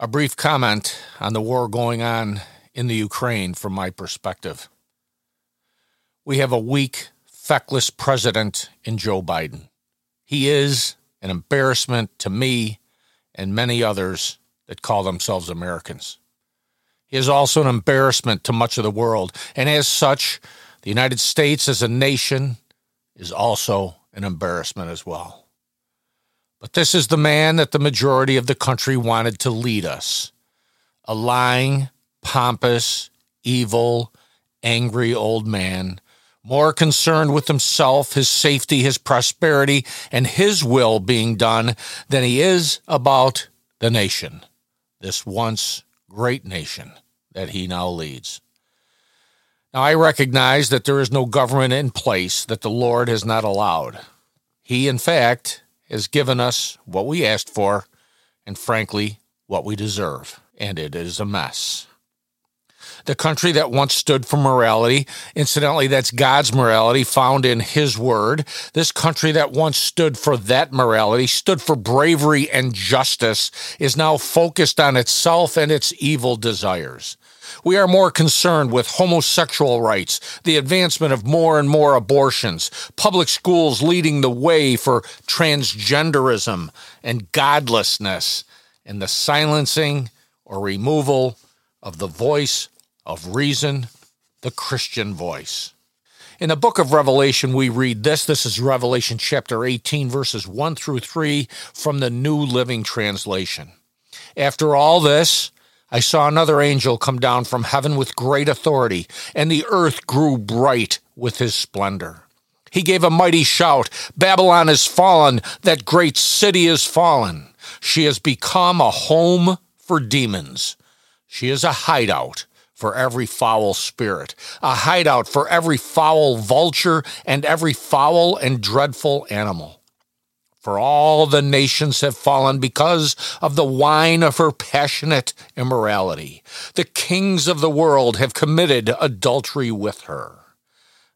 A brief comment on the war going on in the Ukraine from my perspective. We have a weak, feckless president in Joe Biden. He is an embarrassment to me and many others that call themselves Americans. He is also an embarrassment to much of the world, and as such, the United States as a nation is also an embarrassment as well. But this is the man that the majority of the country wanted to lead us a lying, pompous, evil, angry old man, more concerned with himself, his safety, his prosperity, and his will being done than he is about the nation, this once great nation that he now leads. Now, I recognize that there is no government in place that the Lord has not allowed. He, in fact, has given us what we asked for, and frankly, what we deserve, and it is a mess. The country that once stood for morality, incidentally, that's God's morality found in His Word. This country that once stood for that morality, stood for bravery and justice, is now focused on itself and its evil desires. We are more concerned with homosexual rights, the advancement of more and more abortions, public schools leading the way for transgenderism and godlessness, and the silencing or removal of the voice of reason, the Christian voice. In the book of Revelation, we read this. This is Revelation chapter 18, verses 1 through 3 from the New Living Translation. After all this, I saw another angel come down from heaven with great authority, and the earth grew bright with his splendor. He gave a mighty shout Babylon is fallen, that great city is fallen. She has become a home for demons. She is a hideout for every foul spirit, a hideout for every foul vulture and every foul and dreadful animal. For all the nations have fallen because of the wine of her passionate immorality. The kings of the world have committed adultery with her.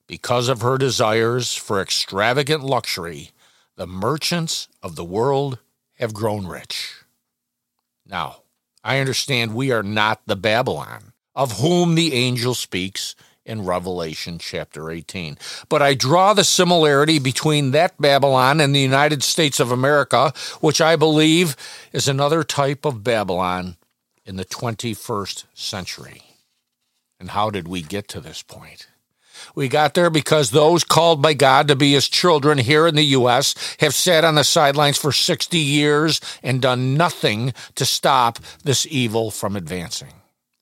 Because of her desires for extravagant luxury, the merchants of the world have grown rich. Now, I understand we are not the Babylon of whom the angel speaks in Revelation chapter 18. But I draw the similarity between that Babylon and the United States of America, which I believe is another type of Babylon in the 21st century. And how did we get to this point? We got there because those called by God to be his children here in the U.S. have sat on the sidelines for 60 years and done nothing to stop this evil from advancing.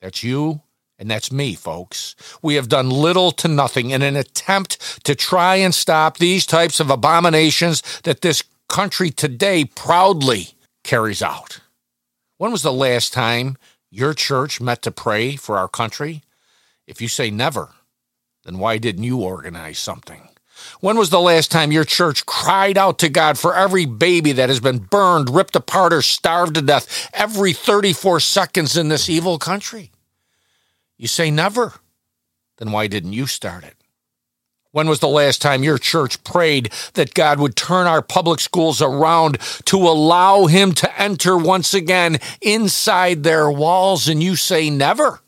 That's you and that's me, folks. We have done little to nothing in an attempt to try and stop these types of abominations that this country today proudly carries out. When was the last time your church met to pray for our country? If you say never, then why didn't you organize something? When was the last time your church cried out to God for every baby that has been burned, ripped apart, or starved to death every 34 seconds in this evil country? You say never. Then why didn't you start it? When was the last time your church prayed that God would turn our public schools around to allow Him to enter once again inside their walls and you say never?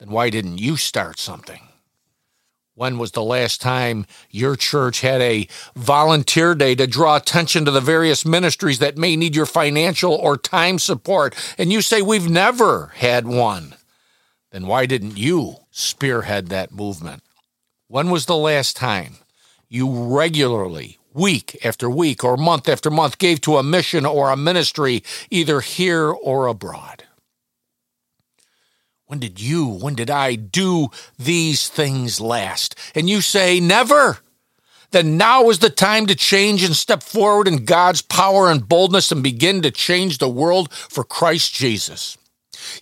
Then why didn't you start something? When was the last time your church had a volunteer day to draw attention to the various ministries that may need your financial or time support? And you say, We've never had one then why didn't you spearhead that movement? When was the last time you regularly, week after week or month after month, gave to a mission or a ministry, either here or abroad? When did you, when did I do these things last? And you say, never. Then now is the time to change and step forward in God's power and boldness and begin to change the world for Christ Jesus.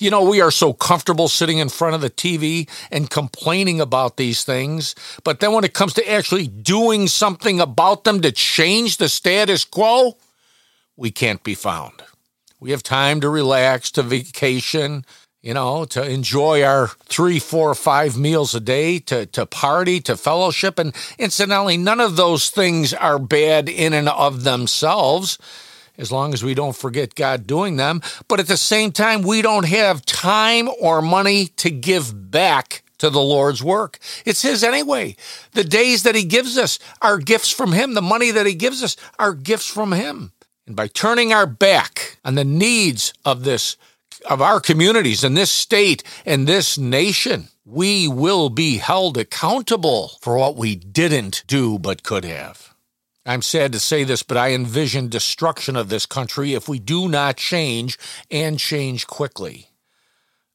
You know, we are so comfortable sitting in front of the TV and complaining about these things, but then when it comes to actually doing something about them to change the status quo, we can't be found. We have time to relax, to vacation, you know, to enjoy our three, four, five meals a day, to, to party, to fellowship. And incidentally, none of those things are bad in and of themselves. As long as we don't forget God doing them. But at the same time, we don't have time or money to give back to the Lord's work. It's His anyway. The days that He gives us are gifts from Him. The money that He gives us are gifts from Him. And by turning our back on the needs of this, of our communities and this state and this nation, we will be held accountable for what we didn't do but could have. I'm sad to say this, but I envision destruction of this country if we do not change and change quickly.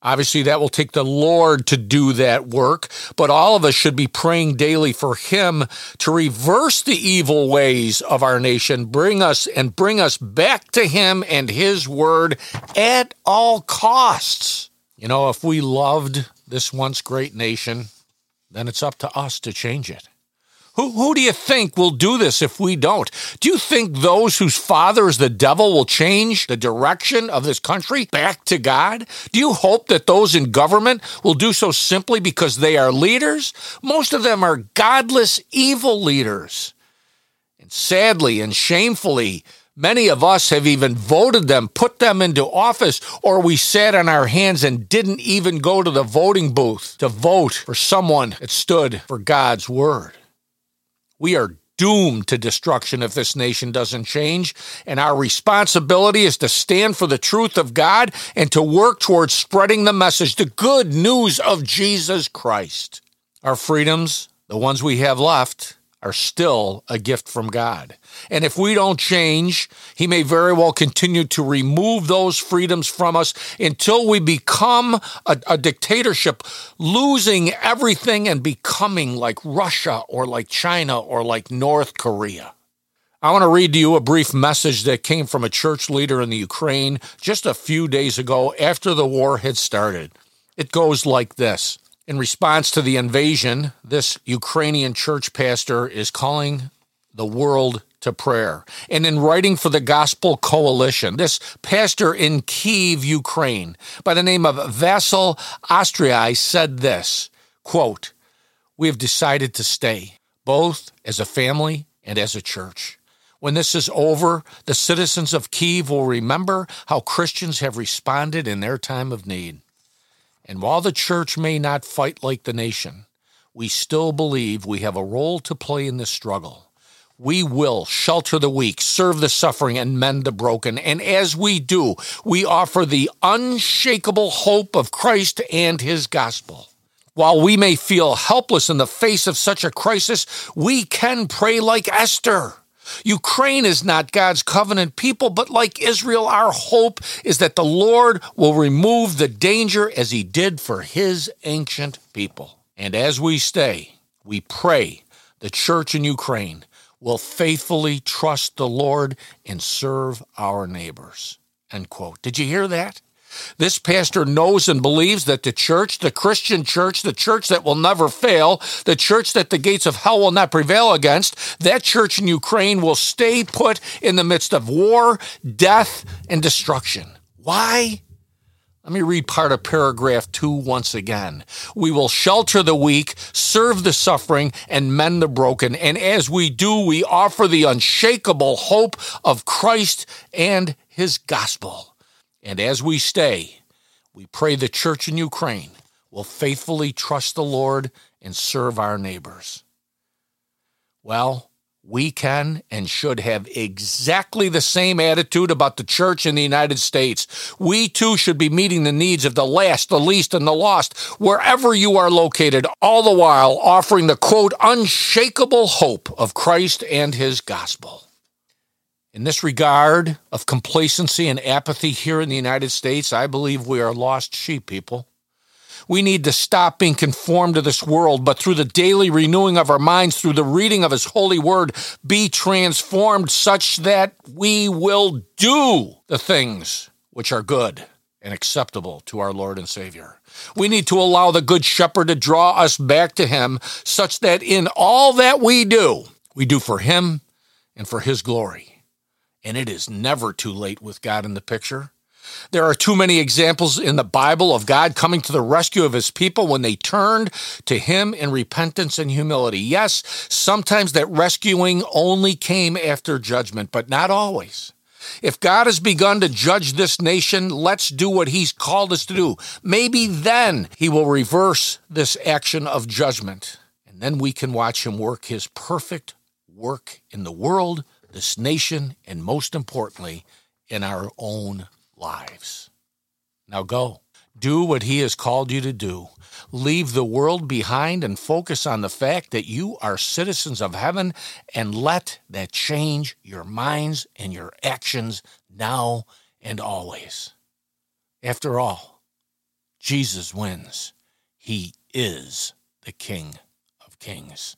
Obviously, that will take the Lord to do that work, but all of us should be praying daily for Him to reverse the evil ways of our nation, bring us and bring us back to Him and His Word at all costs. You know, if we loved this once great nation, then it's up to us to change it. Who, who do you think will do this if we don't? Do you think those whose father is the devil will change the direction of this country back to God? Do you hope that those in government will do so simply because they are leaders? Most of them are godless, evil leaders. And sadly and shamefully, Many of us have even voted them, put them into office, or we sat on our hands and didn't even go to the voting booth to vote for someone that stood for God's word. We are doomed to destruction if this nation doesn't change. And our responsibility is to stand for the truth of God and to work towards spreading the message, the good news of Jesus Christ. Our freedoms, the ones we have left, are still a gift from God. And if we don't change, He may very well continue to remove those freedoms from us until we become a, a, dictatorship, losing everything and becoming like Russia or like China or like North Korea. I want to read to you a brief message that came from a church leader in the Ukraine just a few days ago after the war had started. It goes like this. In response to the invasion, this Ukrainian church pastor is calling the world to prayer. And in writing for the Gospel Coalition, this pastor in Kiev, Ukraine, by the name of Vasyl Ostryi, said this quote, We have decided to stay, both as a family and as a church. When this is over, the citizens of Kiev will remember how Christians have responded in their time of need. And while the church may not fight like the nation, we still believe we have a role to play in this struggle. We will shelter the weak, serve the suffering, and mend the broken. And as we do, we offer the unshakable hope of Christ and his gospel. While we may feel helpless in the face of such a crisis, we can pray like Esther. Ukraine is not God's covenant people, but like Israel, our hope is that the Lord will remove the danger as he did for his ancient people. And as we stay, we pray the church in Ukraine will faithfully trust the Lord and serve our neighbors. End quote. Did you hear that? This pastor knows and believes that the church, the Christian church, the church that will never fail, the church that the gates of hell will not prevail against, that church in Ukraine will stay put in the midst of war, death, and destruction. Why? Let me read part of paragraph two once again. We will shelter the weak, serve the suffering, and mend the broken. And as we do, we offer the unshakable hope of Christ and his gospel. And as we stay, we pray the church in Ukraine will faithfully trust the Lord and serve our neighbors. Well, we can and should have exactly the same attitude about the church in the United States. We too should be meeting the needs of the last, the least, and the lost, wherever you are located, all the while offering the quote, unshakable hope of Christ and his gospel. In this regard of complacency and apathy here in the United States, I believe we are lost sheep, people. We need to stop being conformed to this world, but through the daily renewing of our minds, through the reading of His holy word, be transformed such that we will do the things which are good and acceptable to our Lord and Savior. We need to allow the Good Shepherd to draw us back to Him, such that in all that we do, we do for Him and for His glory and it is never too late with God in the picture. There are too many examples in the Bible of God coming to the rescue of his people when they turned to him in repentance and humility. Yes, sometimes that rescuing only came after judgment, but not always. If God has begun to judge this nation, let's do what He's called us to do. Maybe then He will reverse this action of judgment. And then we can watch Him work His perfect work in the world, this nation, and most importantly, in our own lives. Now go. Do what He has called you to do. Leave the world behind and focus on the fact that you are citizens of heaven and let that change your minds and your actions now and always. After all, Jesus wins. He is the King of Kings.